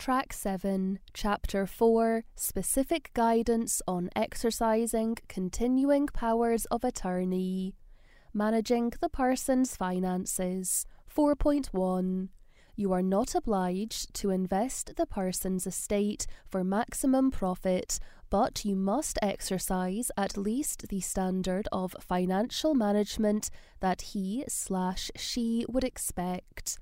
Track 7, Chapter 4 Specific Guidance on Exercising Continuing Powers of Attorney. Managing the person's finances. 4.1 you are not obliged to invest the person's estate for maximum profit, but you must exercise at least the standard of financial management that he slash she would expect.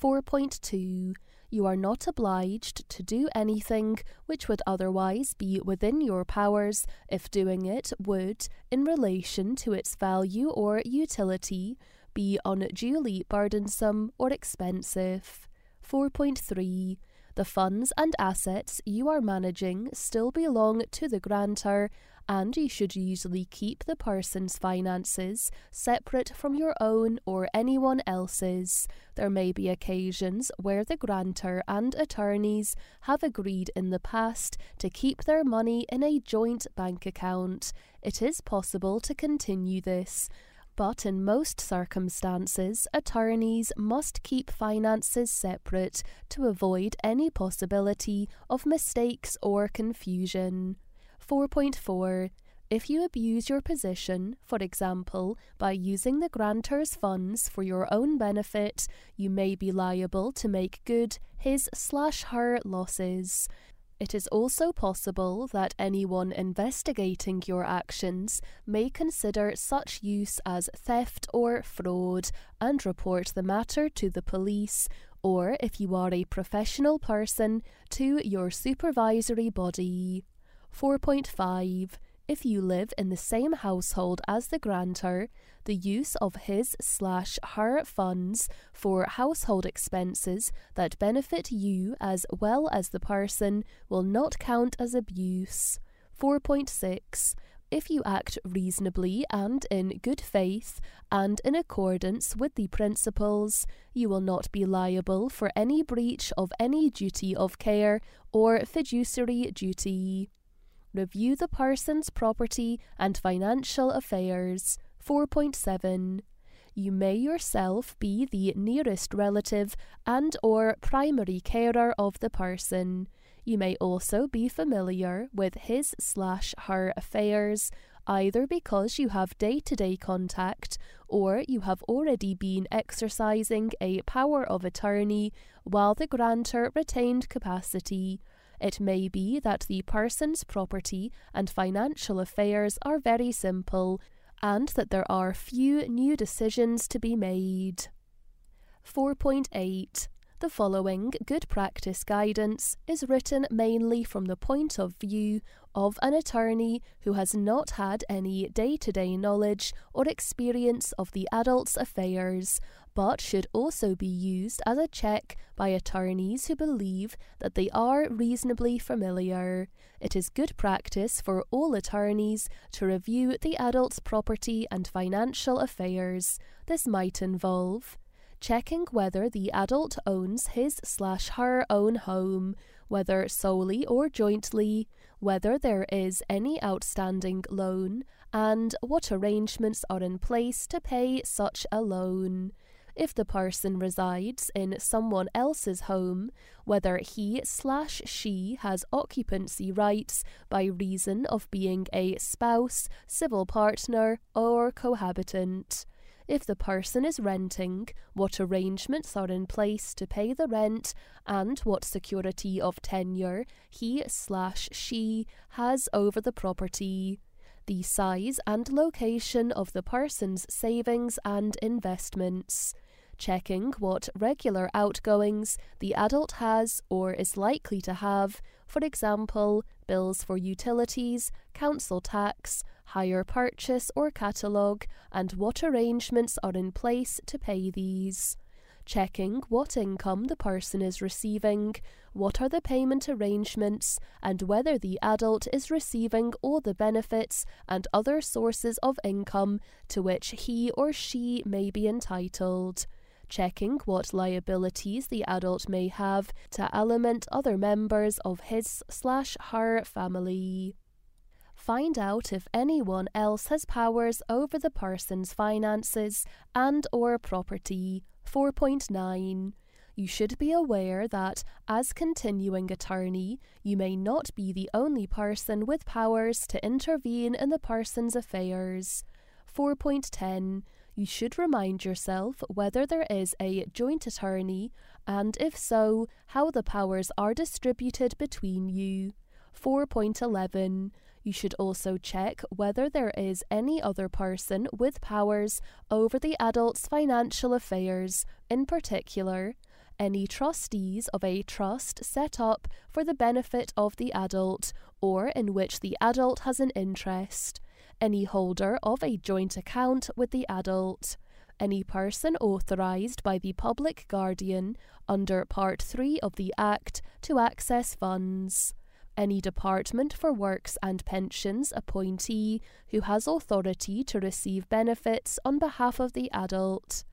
4.2 You are not obliged to do anything which would otherwise be within your powers if doing it would, in relation to its value or utility, be unduly burdensome or expensive. 4.3 The funds and assets you are managing still belong to the grantor, and you should usually keep the person's finances separate from your own or anyone else's. There may be occasions where the grantor and attorneys have agreed in the past to keep their money in a joint bank account. It is possible to continue this but in most circumstances, attorneys must keep finances separate to avoid any possibility of mistakes or confusion. 4.4 if you abuse your position, for example, by using the grantor's funds for your own benefit, you may be liable to make good his slash her losses. It is also possible that anyone investigating your actions may consider such use as theft or fraud and report the matter to the police, or if you are a professional person, to your supervisory body. 4.5 if you live in the same household as the grantor, the use of his slash her funds for household expenses that benefit you as well as the person will not count as abuse. 4.6 if you act reasonably and in good faith and in accordance with the principles, you will not be liable for any breach of any duty of care or fiduciary duty. Review the person's property and financial affairs. 4.7 you may yourself be the nearest relative and or primary carer of the person. You may also be familiar with his slash her affairs, either because you have day to day contact or you have already been exercising a power of attorney while the grantor retained capacity. It may be that the person's property and financial affairs are very simple, and that there are few new decisions to be made. 4.8 the following good practice guidance is written mainly from the point of view of an attorney who has not had any day to day knowledge or experience of the adult's affairs, but should also be used as a check by attorneys who believe that they are reasonably familiar. It is good practice for all attorneys to review the adult's property and financial affairs. This might involve checking whether the adult owns his slash her own home, whether solely or jointly, whether there is any outstanding loan, and what arrangements are in place to pay such a loan. If the person resides in someone else's home, whether he slash she has occupancy rights by reason of being a spouse, civil partner, or cohabitant if the person is renting, what arrangements are in place to pay the rent, and what security of tenure he slash she has over the property. The size and location of the person's savings and investments checking what regular outgoings the adult has or is likely to have, for example, bills for utilities, council tax, hire purchase or catalogue, and what arrangements are in place to pay these. Checking what income the person is receiving, what are the payment arrangements, and whether the adult is receiving all the benefits and other sources of income to which he or she may be entitled checking what liabilities the adult may have to aliment other members of his slash her family. Find out if anyone else has powers over the person's finances and or property. 4.9 you should be aware that, as continuing attorney, you may not be the only person with powers to intervene in the person's affairs. 4.10 You should remind yourself whether there is a joint attorney, and if so, how the powers are distributed between you. 4.11 you should also check whether there is any other person with powers over the adult's financial affairs, in particular, any trustees of a trust set up for the benefit of the adult or in which the adult has an interest, any holder of a joint account with the adult, any person authorised by the public guardian under Part 3 of the Act to access funds any Department for Works and Pensions appointee who has authority to receive benefits on behalf of the adult,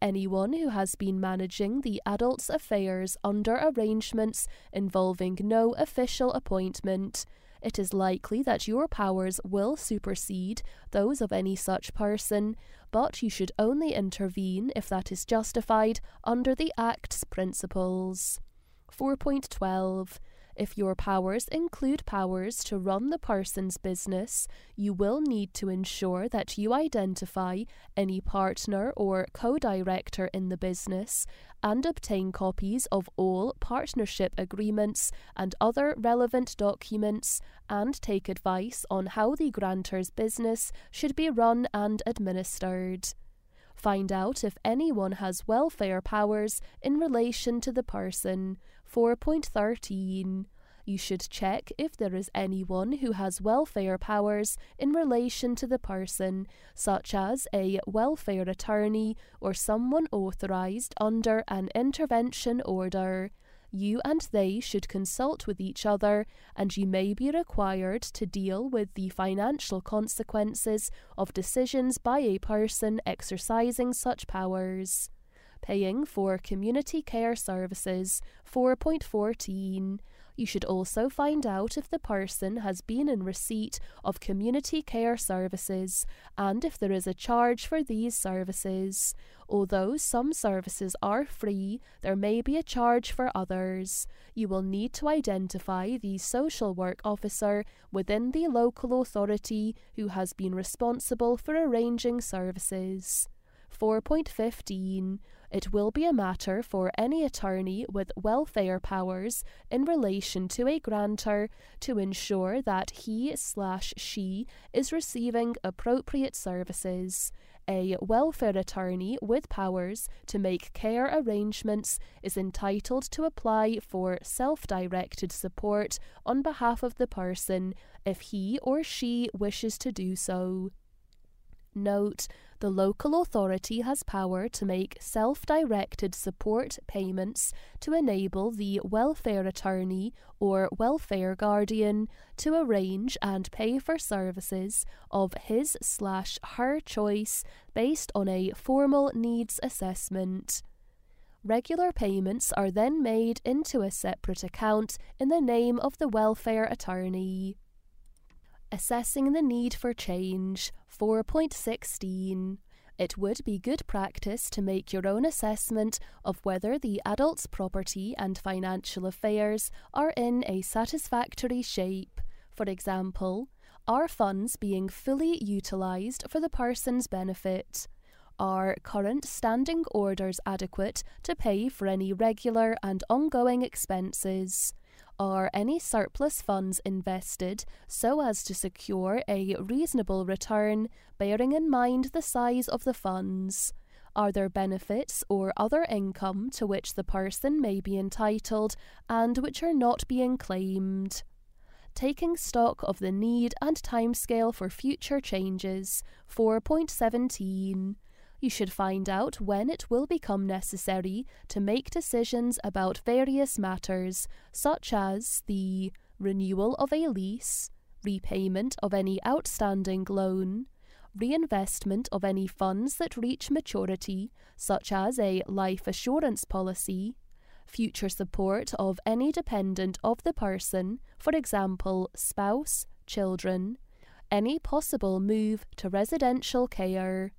anyone who has been managing the adult's affairs under arrangements involving no official appointment. It is likely that your powers will supersede those of any such person, but you should only intervene if that is justified under the Act's principles. 4.12 if your powers include powers to run the person's business, you will need to ensure that you identify any partner or co director in the business and obtain copies of all partnership agreements and other relevant documents and take advice on how the grantor's business should be run and administered. Find out if anyone has welfare powers in relation to the person. 4.13 you should check if there is anyone who has welfare powers in relation to the person, such as a welfare attorney or someone authorised under an intervention order. You and they should consult with each other, and you may be required to deal with the financial consequences of decisions by a person exercising such powers. Paying for community care services 4.14 you should also find out if the person has been in receipt of community care services and if there is a charge for these services. Although some services are free, there may be a charge for others. You will need to identify the social work officer within the local authority who has been responsible for arranging services. 4.15 it will be a matter for any attorney with welfare powers in relation to a grantor to ensure that he slash she is receiving appropriate services. A welfare attorney with powers to make care arrangements is entitled to apply for self directed support on behalf of the person if he or she wishes to do so. Note the local authority has power to make self directed support payments to enable the welfare attorney or welfare guardian to arrange and pay for services of his slash her choice based on a formal needs assessment. Regular payments are then made into a separate account in the name of the welfare attorney. Assessing the need for change 4.16. It would be good practice to make your own assessment of whether the adult's property and financial affairs are in a satisfactory shape. For example, are funds being fully utilised for the person's benefit? Are current standing orders adequate to pay for any regular and ongoing expenses? Are any surplus funds invested so as to secure a reasonable return, bearing in mind the size of the funds? Are there benefits or other income to which the person may be entitled and which are not being claimed? Taking stock of the need and timescale for future changes. 4.17 you should find out when it will become necessary to make decisions about various matters, such as the renewal of a lease, repayment of any outstanding loan, reinvestment of any funds that reach maturity, such as a life assurance policy, future support of any dependent of the person, for example, spouse, children, any possible move to residential care.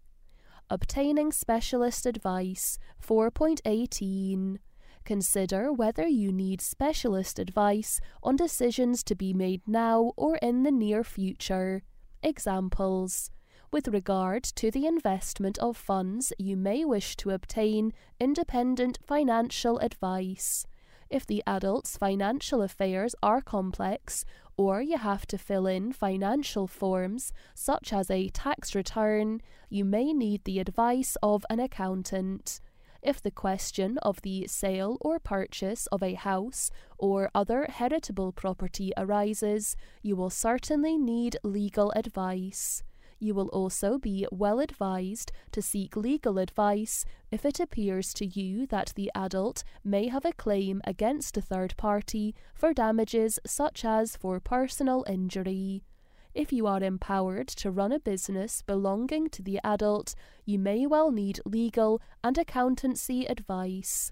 Obtaining specialist advice 4.18. Consider whether you need specialist advice on decisions to be made now or in the near future. Examples with regard to the investment of funds, you may wish to obtain independent financial advice. If the adult's financial affairs are complex, or you have to fill in financial forms, such as a tax return, you may need the advice of an accountant. If the question of the sale or purchase of a house or other heritable property arises, you will certainly need legal advice. You will also be well advised to seek legal advice if it appears to you that the adult may have a claim against a third party for damages such as for personal injury. If you are empowered to run a business belonging to the adult, you may well need legal and accountancy advice.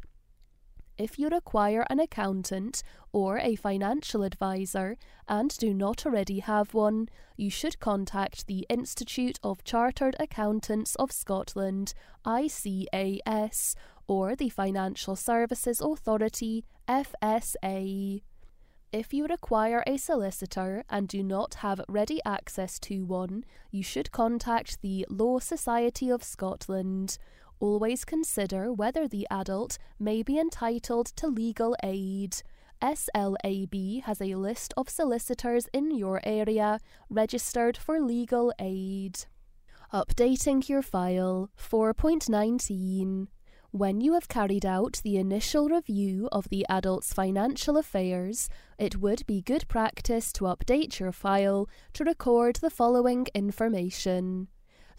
If you require an accountant or a financial advisor and do not already have one, you should contact the Institute of Chartered Accountants of Scotland, ICAS, or the Financial Services Authority, FSA. If you require a solicitor and do not have ready access to one, you should contact the Law Society of Scotland. Always consider whether the adult may be entitled to legal aid. SLAB has a list of solicitors in your area registered for legal aid. Updating your file 4.19. When you have carried out the initial review of the adult's financial affairs, it would be good practice to update your file to record the following information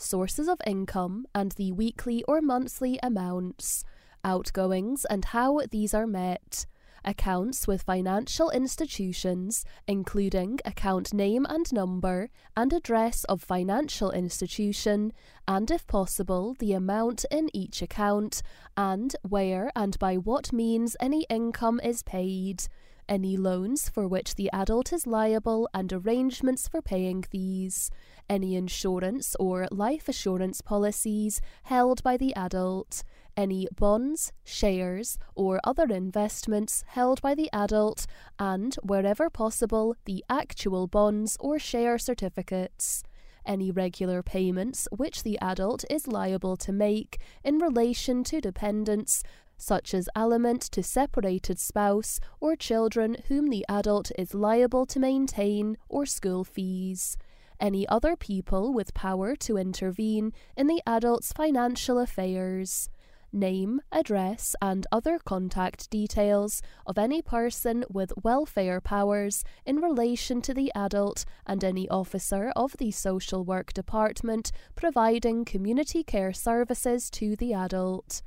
sources of income and the weekly or monthly amounts, outgoings and how these are met, accounts with financial institutions, including account name and number and address of financial institution, and if possible, the amount in each account, and where and by what means any income is paid. Any loans for which the adult is liable and arrangements for paying these any insurance or life assurance policies held by the adult, any bonds, shares, or other investments held by the adult, and, wherever possible, the actual bonds or share certificates. Any regular payments which the adult is liable to make in relation to dependents, such as aliment to separated spouse or children whom the adult is liable to maintain, or school fees any other people with power to intervene in the adult's financial affairs. Name, address, and other contact details of any person with welfare powers in relation to the adult and any officer of the social work department providing community care services to the adult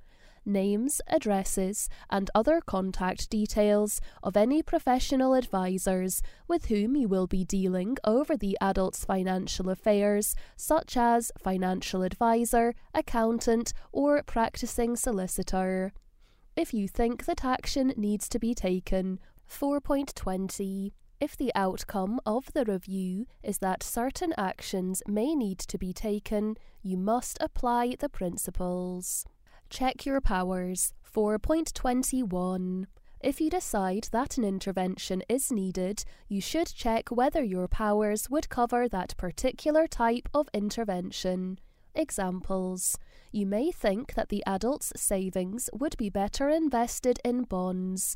names, addresses, and other contact details of any professional advisors with whom you will be dealing over the adult's financial affairs, such as financial advisor, accountant, or practicing solicitor. If you think that action needs to be taken, 4.20 if the outcome of the review is that certain actions may need to be taken, you must apply the principles. Check your powers. 4.21. If you decide that an intervention is needed, you should check whether your powers would cover that particular type of intervention. Examples You may think that the adult's savings would be better invested in bonds,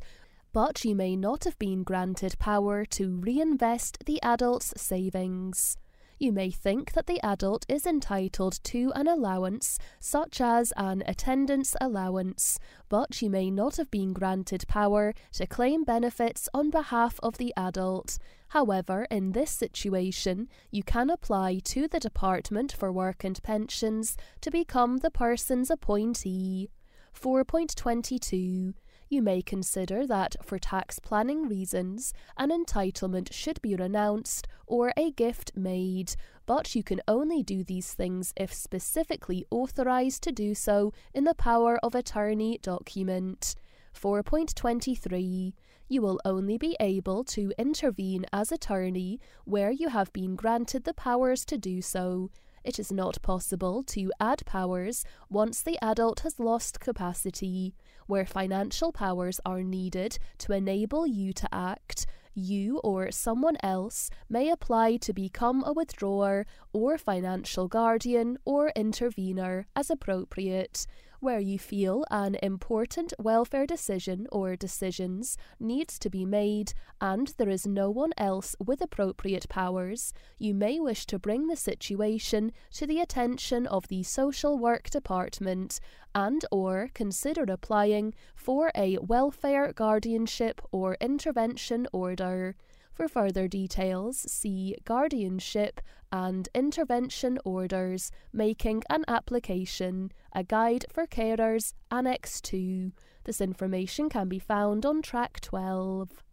but you may not have been granted power to reinvest the adult's savings you may think that the adult is entitled to an allowance, such as an attendance allowance, but you may not have been granted power to claim benefits on behalf of the adult. However, in this situation, you can apply to the Department for Work and Pensions to become the person's appointee. 4.22 you may consider that, for tax planning reasons, an entitlement should be renounced or a gift made, but you can only do these things if specifically authorised to do so in the Power of Attorney document. 4.23 You will only be able to intervene as attorney where you have been granted the powers to do so. It is not possible to add powers once the adult has lost capacity. Where financial powers are needed to enable you to act, you or someone else may apply to become a withdrawer or financial guardian or intervener as appropriate where you feel an important welfare decision or decisions needs to be made and there is no one else with appropriate powers, you may wish to bring the situation to the attention of the social work department and or consider applying for a welfare guardianship or intervention order. For further details, see Guardianship and Intervention Orders Making an Application, a guide for carers, Annex 2. This information can be found on track 12.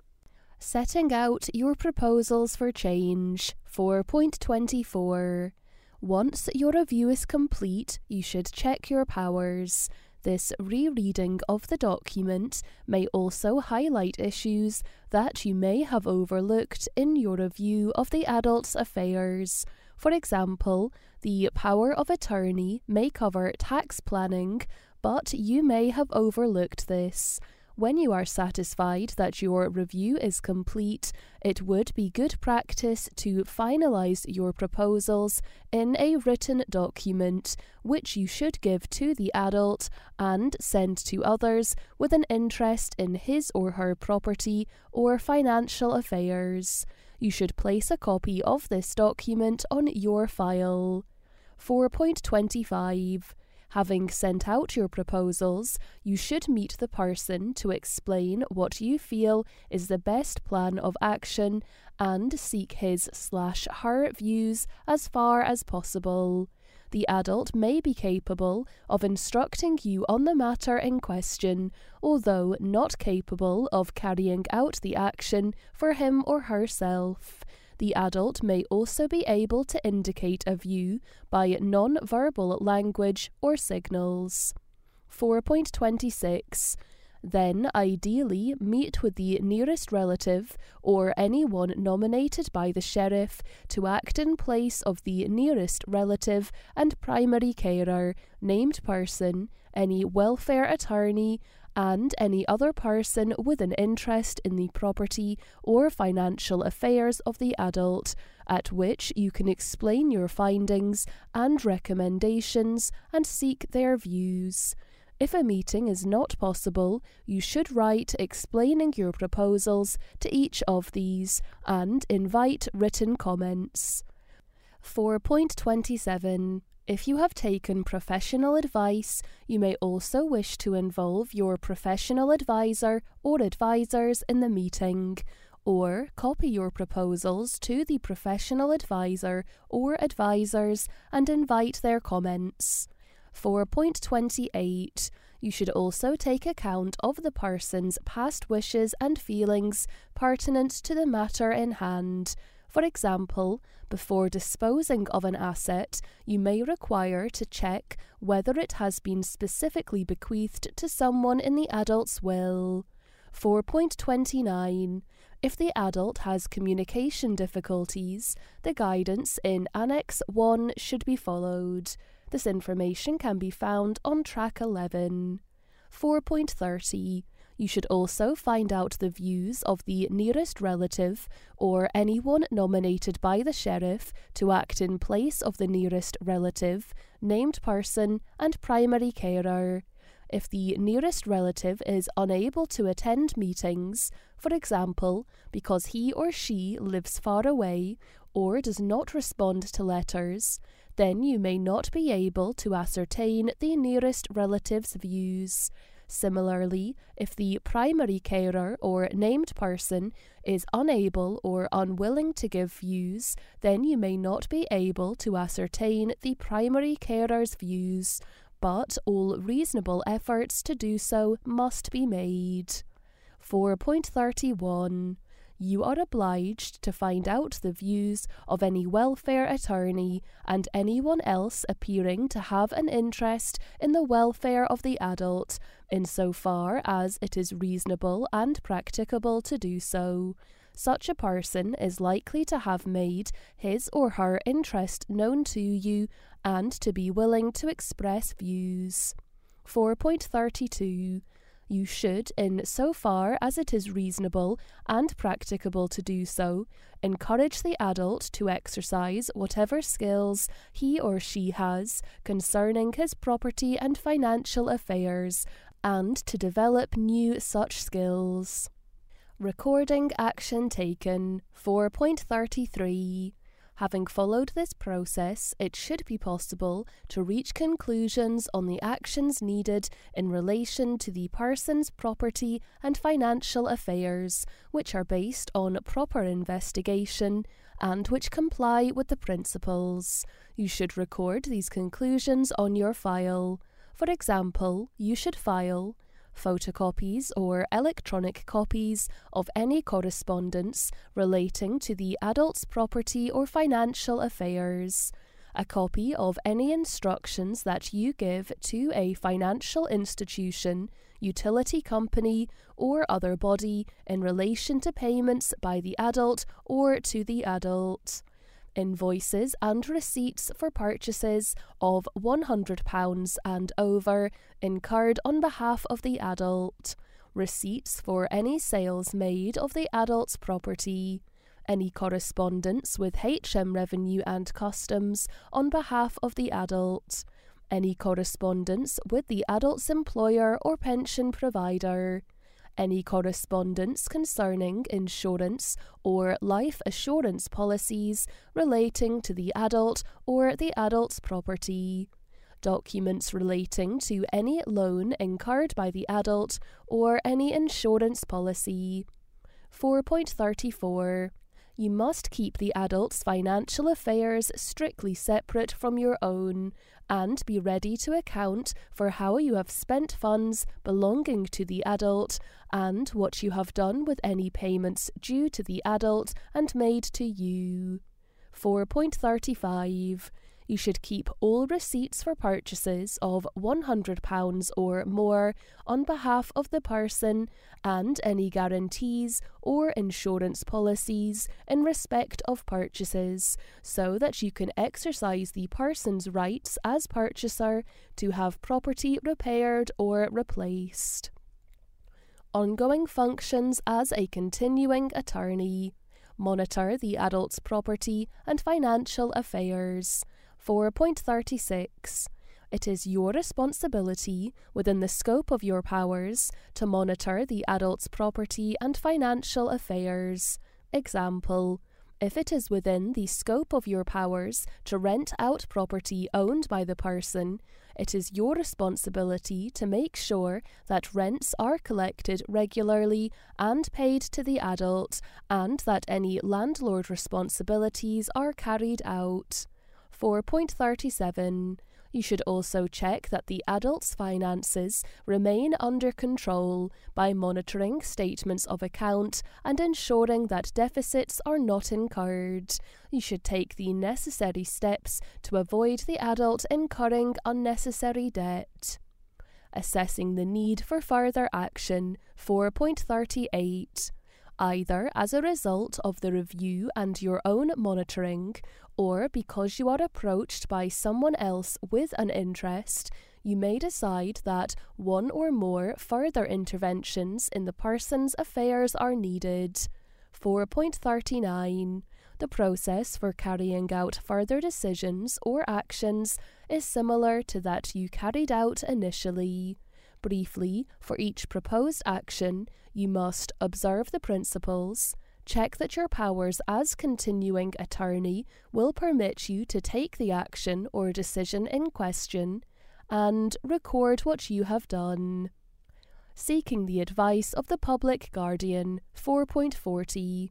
Setting out your proposals for change 4.24. Once your review is complete, you should check your powers. This rereading of the document may also highlight issues that you may have overlooked in your review of the adult's affairs. For example, the power of attorney may cover tax planning, but you may have overlooked this. When you are satisfied that your review is complete, it would be good practice to finalise your proposals in a written document, which you should give to the adult and send to others with an interest in his or her property or financial affairs. You should place a copy of this document on your file. 4.25 Having sent out your proposals, you should meet the person to explain what you feel is the best plan of action and seek his slash her views as far as possible. The adult may be capable of instructing you on the matter in question, although not capable of carrying out the action for him or herself. The adult may also be able to indicate a view by non verbal language or signals. 4.26 then, ideally, meet with the nearest relative or anyone nominated by the sheriff to act in place of the nearest relative and primary carer, named person, any welfare attorney, and any other person with an interest in the property or financial affairs of the adult, at which you can explain your findings and recommendations and seek their views. If a meeting is not possible, you should write explaining your proposals to each of these and invite written comments. 4.27 if you have taken professional advice, you may also wish to involve your professional advisor or advisors in the meeting, or copy your proposals to the professional advisor or advisors and invite their comments. 4.28 You should also take account of the person's past wishes and feelings pertinent to the matter in hand for example, before disposing of an asset, you may require to check whether it has been specifically bequeathed to someone in the adult's will. 4.29 If the adult has communication difficulties, the guidance in Annex 1 should be followed. This information can be found on track 11. 4.30 you should also find out the views of the nearest relative or anyone nominated by the sheriff to act in place of the nearest relative, named person, and primary carer. If the nearest relative is unable to attend meetings, for example, because he or she lives far away or does not respond to letters, then you may not be able to ascertain the nearest relative's views. Similarly, if the primary carer or named person is unable or unwilling to give views, then you may not be able to ascertain the primary carer's views, but all reasonable efforts to do so must be made. 4.31 you are obliged to find out the views of any welfare attorney and anyone else appearing to have an interest in the welfare of the adult, insofar as it is reasonable and practicable to do so. Such a person is likely to have made his or her interest known to you and to be willing to express views. 4.32 You should, in so far as it is reasonable and practicable to do so, encourage the adult to exercise whatever skills he or she has concerning his property and financial affairs and to develop new such skills. Recording action taken 4.33 Having followed this process, it should be possible to reach conclusions on the actions needed in relation to the person's property and financial affairs, which are based on proper investigation and which comply with the principles. You should record these conclusions on your file. For example, you should file photocopies or electronic copies of any correspondence relating to the adult's property or financial affairs, a copy of any instructions that you give to a financial institution, utility company, or other body in relation to payments by the adult or to the adult invoices and receipts for purchases of £100 and over incurred on behalf of the adult, receipts for any sales made of the adult's property, any correspondence with HM Revenue and Customs on behalf of the adult, any correspondence with the adult's employer or pension provider any correspondence concerning insurance or life assurance policies relating to the adult or the adult's property, documents relating to any loan incurred by the adult or any insurance policy. 4.34 you must keep the adult's financial affairs strictly separate from your own and be ready to account for how you have spent funds belonging to the adult and what you have done with any payments due to the adult and made to you. 4.35 you should keep all receipts for purchases of £100 or more on behalf of the person and any guarantees or insurance policies in respect of purchases, so that you can exercise the person's rights as purchaser to have property repaired or replaced. Ongoing functions as a continuing attorney. Monitor the adult's property and financial affairs 4.36 it is your responsibility, within the scope of your powers, to monitor the adult's property and financial affairs. Example if it is within the scope of your powers to rent out property owned by the person, it is your responsibility to make sure that rents are collected regularly and paid to the adult, and that any landlord responsibilities are carried out. 4.37 you should also check that the adult's finances remain under control by monitoring statements of account and ensuring that deficits are not incurred. You should take the necessary steps to avoid the adult incurring unnecessary debt. Assessing the need for further action 4.38 either as a result of the review and your own monitoring, or because you are approached by someone else with an interest, you may decide that one or more further interventions in the person's affairs are needed. 4.39 The process for carrying out further decisions or actions is similar to that you carried out initially. Briefly, for each proposed action, you must observe the principles, check that your powers as continuing attorney will permit you to take the action or decision in question, and record what you have done. Seeking the advice of the public guardian 4.40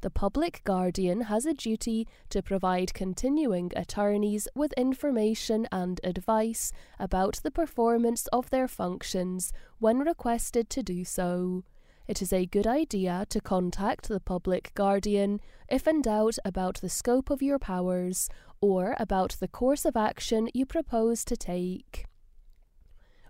the public guardian has a duty to provide continuing attorneys with information and advice about the performance of their functions when requested to do so. It is a good idea to contact the public guardian if in doubt about the scope of your powers or about the course of action you propose to take.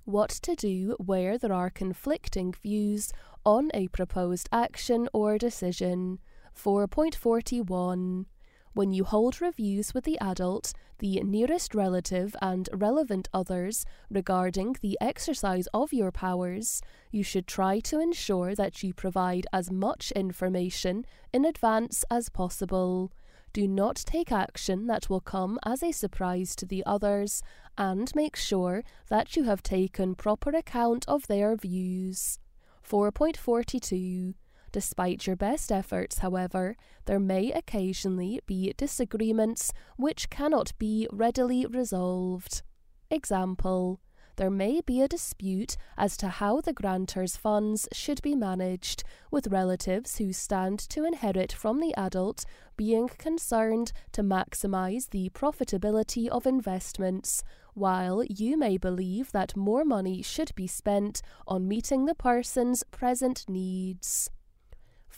What to do where there are conflicting views on a proposed action or decision. 4.41 When you hold reviews with the adult, the nearest relative, and relevant others regarding the exercise of your powers, you should try to ensure that you provide as much information in advance as possible. Do not take action that will come as a surprise to the others, and make sure that you have taken proper account of their views. 4.42 Despite your best efforts, however, there may occasionally be disagreements which cannot be readily resolved. Example there may be a dispute as to how the grantor's funds should be managed, with relatives who stand to inherit from the adult being concerned to maximize the profitability of investments, while you may believe that more money should be spent on meeting the person's present needs.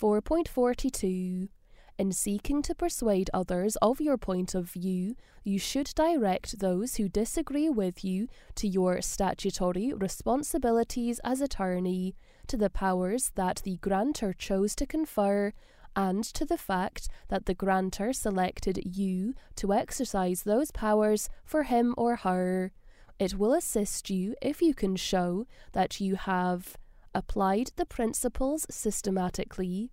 4.42 in seeking to persuade others of your point of view, you should direct those who disagree with you to your statutory responsibilities as attorney, to the powers that the grantor chose to confer, and to the fact that the grantor selected you to exercise those powers for him or her. It will assist you if you can show that you have applied the principles systematically,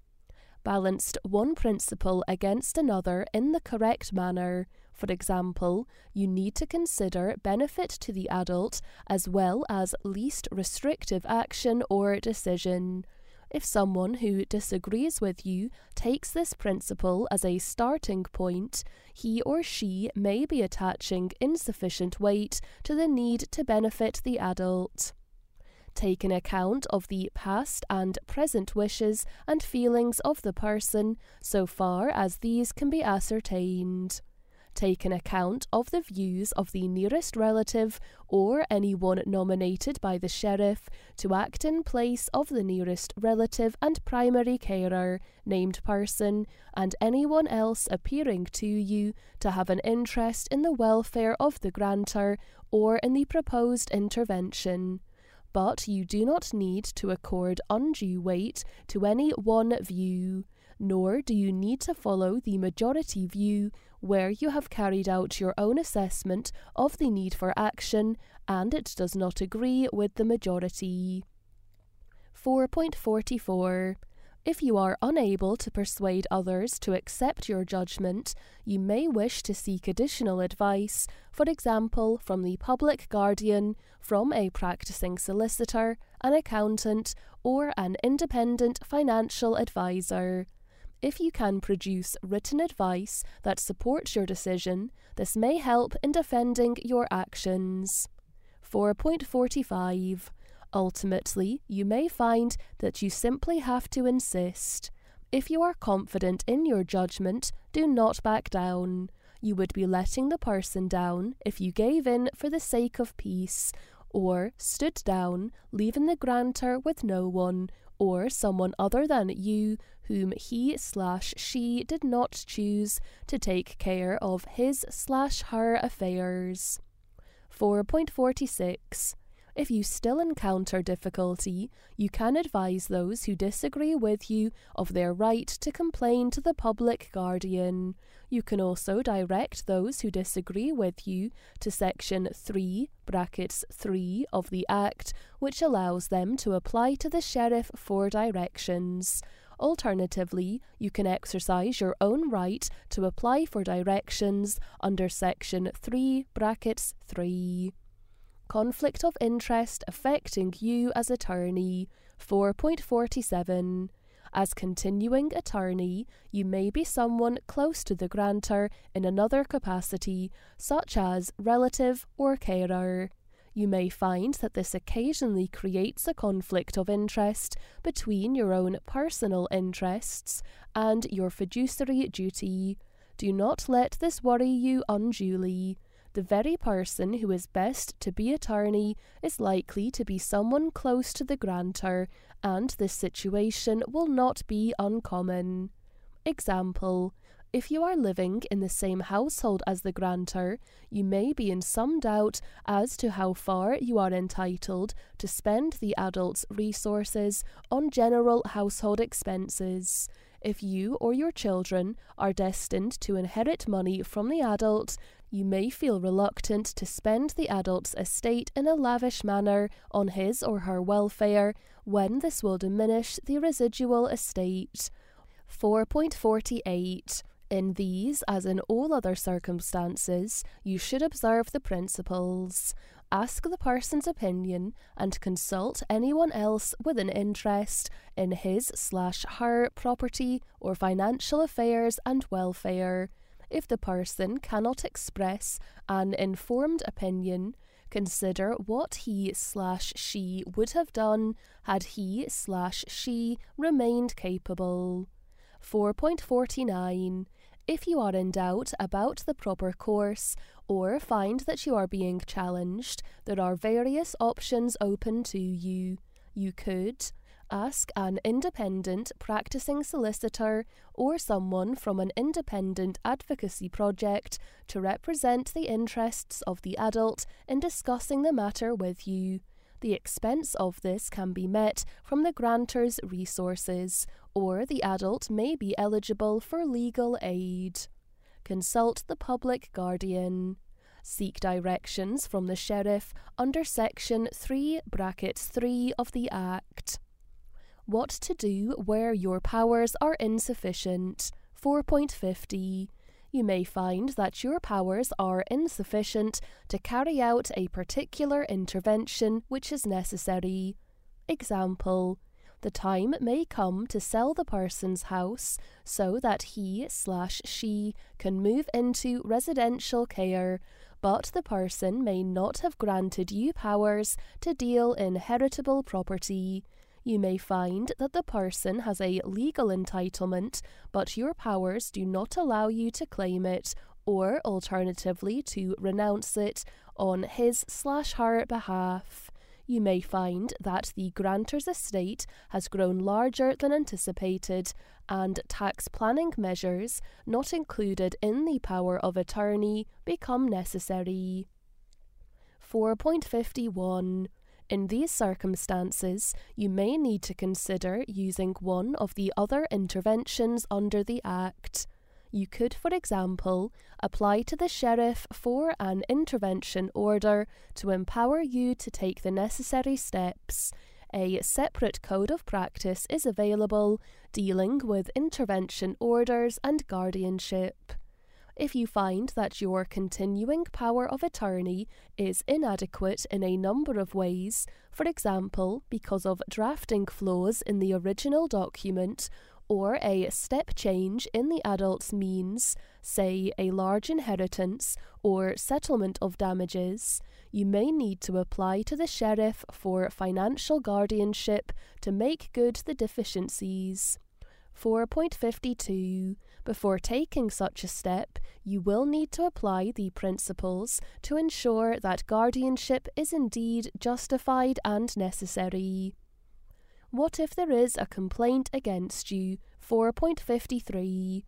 balanced one principle against another in the correct manner. For example, you need to consider benefit to the adult as well as least restrictive action or decision. If someone who disagrees with you takes this principle as a starting point, he or she may be attaching insufficient weight to the need to benefit the adult taken account of the past and present wishes and feelings of the person so far as these can be ascertained. Taken account of the views of the nearest relative or anyone nominated by the sheriff to act in place of the nearest relative and primary carer, named person, and anyone else appearing to you to have an interest in the welfare of the grantor or in the proposed intervention but you do not need to accord undue weight to any one view, nor do you need to follow the majority view where you have carried out your own assessment of the need for action and it does not agree with the majority. 4.44 if you are unable to persuade others to accept your judgment, you may wish to seek additional advice, for example, from the public guardian, from a practicing solicitor, an accountant, or an independent financial advisor. If you can produce written advice that supports your decision, this may help in defending your actions. 4.45 Ultimately, you may find that you simply have to insist. If you are confident in your judgment, do not back down. You would be letting the person down if you gave in for the sake of peace, or stood down, leaving the grantor with no one, or someone other than you whom he slash she did not choose to take care of his slash her affairs. 4.46 if you still encounter difficulty, you can advise those who disagree with you of their right to complain to the public guardian. You can also direct those who disagree with you to section 3 brackets 3 of the Act, which allows them to apply to the sheriff for directions. Alternatively, you can exercise your own right to apply for directions under section 3 brackets 3 conflict of interest affecting you as attorney. 4.47. As continuing attorney, you may be someone close to the grantor in another capacity, such as relative or carer. You may find that this occasionally creates a conflict of interest between your own personal interests and your fiduciary duty. Do not let this worry you unduly the very person who is best to be attorney is likely to be someone close to the grantor, and this situation will not be uncommon. Example If you are living in the same household as the grantor, you may be in some doubt as to how far you are entitled to spend the adult's resources on general household expenses. If you or your children are destined to inherit money from the adult, you may feel reluctant to spend the adult's estate in a lavish manner on his or her welfare when this will diminish the residual estate. 4.48 in these, as in all other circumstances, you should observe the principles. Ask the person's opinion and consult anyone else with an interest in his slash her property or financial affairs and welfare. If the person cannot express an informed opinion, consider what he slash she would have done had he slash she remained capable. 4.49 if you are in doubt about the proper course or find that you are being challenged, there are various options open to you. You could ask an independent practicing solicitor or someone from an independent advocacy project to represent the interests of the adult in discussing the matter with you. The expense of this can be met from the grantor's resources, or the adult may be eligible for legal aid. Consult the public guardian. Seek directions from the sheriff under section 3 brackets 3 of the Act. What to do where your powers are insufficient. 4.50 you may find that your powers are insufficient to carry out a particular intervention which is necessary. Example the time may come to sell the person's house so that he slash she can move into residential care, but the person may not have granted you powers to deal in heritable property you may find that the person has a legal entitlement, but your powers do not allow you to claim it, or alternatively to renounce it on his slash her behalf. You may find that the grantor's estate has grown larger than anticipated, and tax planning measures not included in the power of attorney become necessary. 4.51 in these circumstances, you may need to consider using one of the other interventions under the Act. You could, for example, apply to the sheriff for an intervention order to empower you to take the necessary steps. A separate code of practice is available dealing with intervention orders and guardianship if you find that your continuing power of attorney is inadequate in a number of ways, for example, because of drafting flaws in the original document or a step change in the adult's means, say a large inheritance or settlement of damages, you may need to apply to the sheriff for financial guardianship to make good the deficiencies. 4.52 before taking such a step, you will need to apply the principles to ensure that guardianship is indeed justified and necessary. What if there is a complaint against you? 4.53.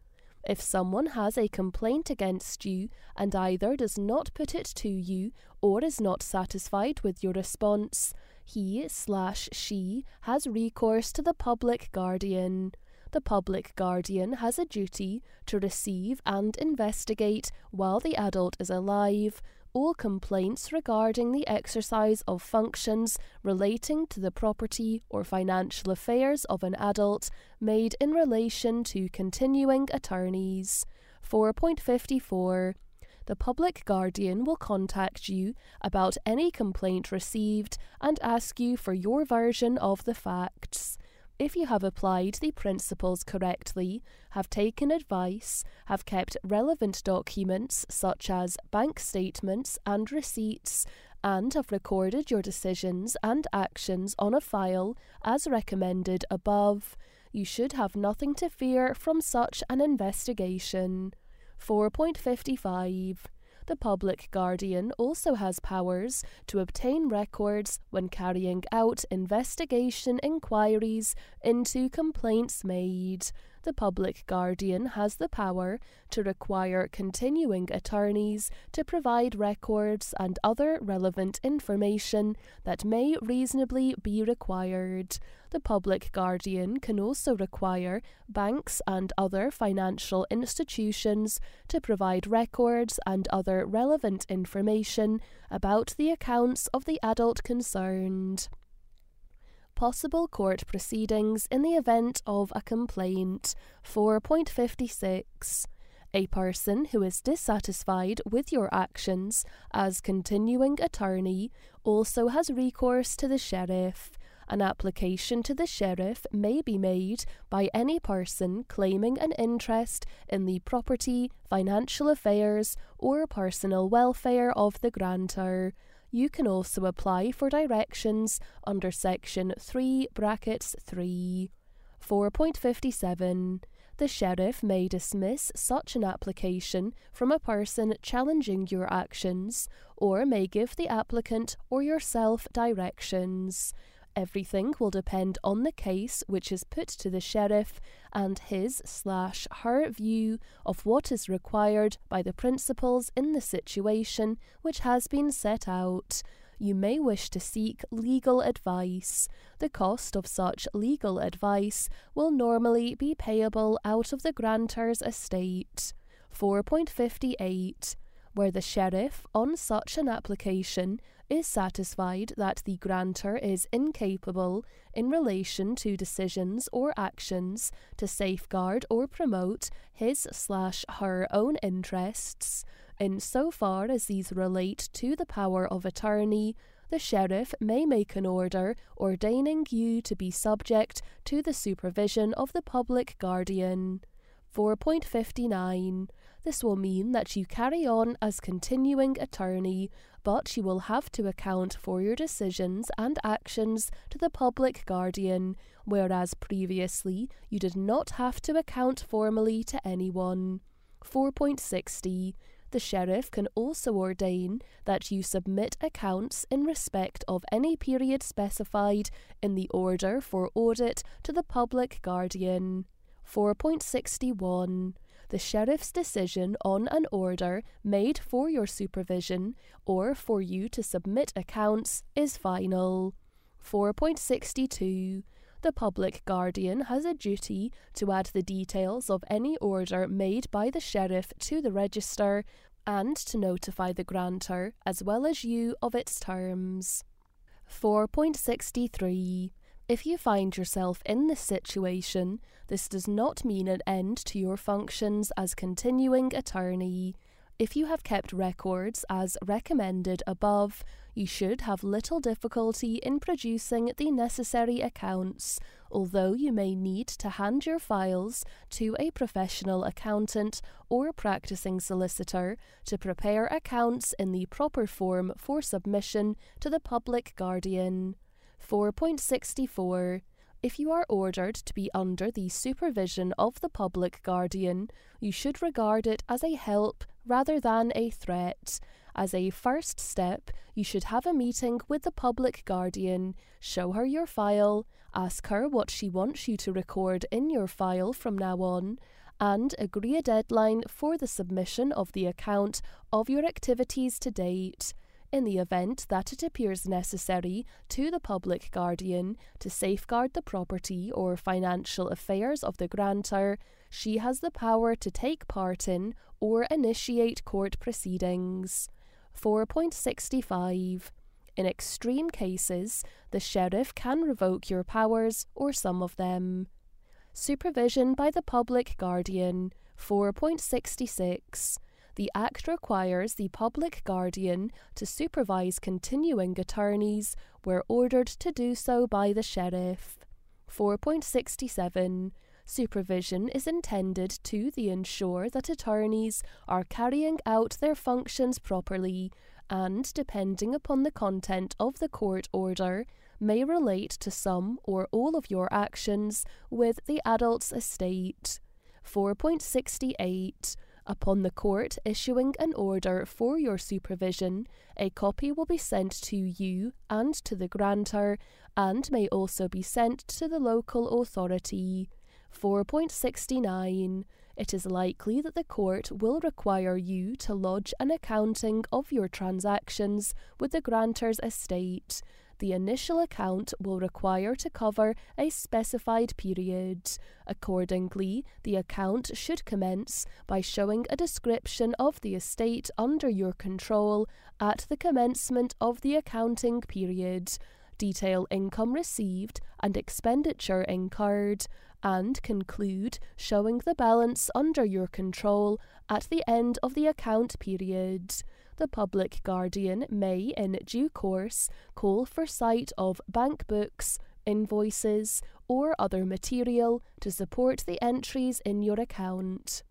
If someone has a complaint against you and either does not put it to you or is not satisfied with your response, he slash she has recourse to the public guardian the public guardian has a duty to receive and investigate while the adult is alive all complaints regarding the exercise of functions relating to the property or financial affairs of an adult made in relation to continuing attorneys. 4.54 the public guardian will contact you about any complaint received and ask you for your version of the facts if you have applied the principles correctly, have taken advice, have kept relevant documents such as bank statements and receipts, and have recorded your decisions and actions on a file as recommended above, you should have nothing to fear from such an investigation. 4.55 the public guardian also has powers to obtain records when carrying out investigation inquiries into complaints made. The public guardian has the power to require continuing attorneys to provide records and other relevant information that may reasonably be required. The public guardian can also require banks and other financial institutions to provide records and other relevant information about the accounts of the adult concerned possible court proceedings in the event of a complaint. 4.56. A person who is dissatisfied with your actions as continuing attorney also has recourse to the sheriff. An application to the sheriff may be made by any person claiming an interest in the property, financial affairs, or personal welfare of the grantor. You can also apply for directions under section 3 brackets 3. 4.57 the sheriff may dismiss such an application from a person challenging your actions, or may give the applicant or yourself directions. Everything will depend on the case which is put to the sheriff and his slash her view of what is required by the principles in the situation which has been set out. You may wish to seek legal advice. The cost of such legal advice will normally be payable out of the grantor's estate. 4.58 where the sheriff, on such an application, is satisfied that the grantor is incapable, in relation to decisions or actions, to safeguard or promote his slash her own interests, in so far as these relate to the power of attorney, the sheriff may make an order ordaining you to be subject to the supervision of the public guardian. 4.59 this will mean that you carry on as continuing attorney, but you will have to account for your decisions and actions to the public guardian, whereas previously you did not have to account formally to anyone. 4.60 the sheriff can also ordain that you submit accounts in respect of any period specified in the order for audit to the public guardian. 4.61 the sheriff's decision on an order made for your supervision or for you to submit accounts is final. 4.62 the public guardian has a duty to add the details of any order made by the sheriff to the register and to notify the grantor as well as you of its terms. 4.63 if you find yourself in this situation, this does not mean an end to your functions as continuing attorney. If you have kept records as recommended above, you should have little difficulty in producing the necessary accounts, although you may need to hand your files to a professional accountant or practicing solicitor to prepare accounts in the proper form for submission to the public guardian. 4.64 if you are ordered to be under the supervision of the public guardian, you should regard it as a help rather than a threat. As a first step, you should have a meeting with the public guardian, show her your file, ask her what she wants you to record in your file from now on, and agree a deadline for the submission of the account of your activities to date in the event that it appears necessary to the public guardian to safeguard the property or financial affairs of the grantor, she has the power to take part in or initiate court proceedings. 4.65 in extreme cases, the sheriff can revoke your powers or some of them. Supervision by the public guardian 4.66 the Act requires the public guardian to supervise continuing attorneys where ordered to do so by the sheriff. 4.67 Supervision is intended to the ensure that attorneys are carrying out their functions properly and, depending upon the content of the court order, may relate to some or all of your actions with the adult's estate. 4.68 Upon the court issuing an order for your supervision, a copy will be sent to you and to the grantor, and may also be sent to the local authority. 4.69 it is likely that the court will require you to lodge an accounting of your transactions with the grantor's estate. The initial account will require to cover a specified period. Accordingly, the account should commence by showing a description of the estate under your control at the commencement of the accounting period detail income received and expenditure incurred, and conclude showing the balance under your control at the end of the account period. The public guardian may, in due course, call for sight of bank books, invoices, or other material to support the entries in your account.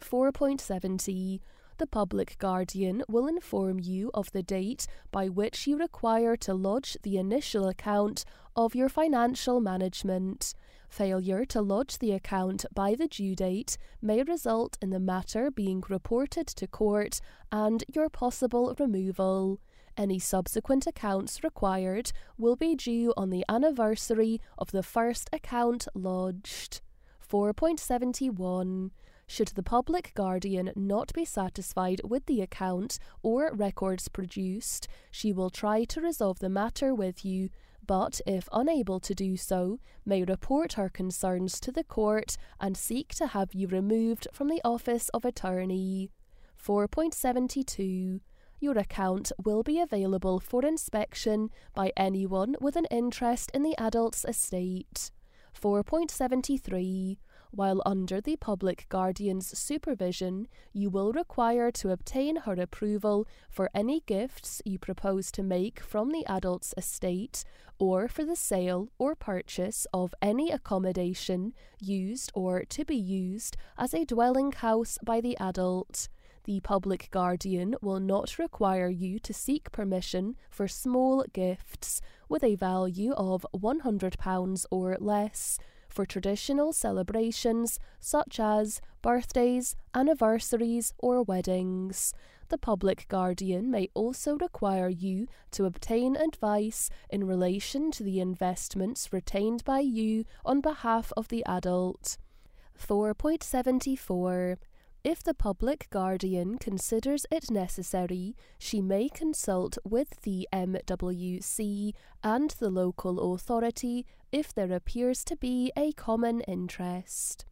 4.70 the public guardian will inform you of the date by which you require to lodge the initial account of your financial management. Failure to lodge the account by the due date may result in the matter being reported to court and your possible removal. Any subsequent accounts required will be due on the anniversary of the first account lodged. 4.71 should the public guardian not be satisfied with the account or records produced, she will try to resolve the matter with you, but if unable to do so, may report her concerns to the court and seek to have you removed from the office of attorney. 4.72 your account will be available for inspection by anyone with an interest in the adult's estate. 4.73 while under the public guardian's supervision, you will require to obtain her approval for any gifts you propose to make from the adult's estate or for the sale or purchase of any accommodation used or to be used as a dwelling house by the adult. The public guardian will not require you to seek permission for small gifts with a value of £100 or less for traditional celebrations such as birthdays, anniversaries, or weddings. The public guardian may also require you to obtain advice in relation to the investments retained by you on behalf of the adult. 4.74 if the public guardian considers it necessary, she may consult with the MWC and the local authority if there appears to be a common interest.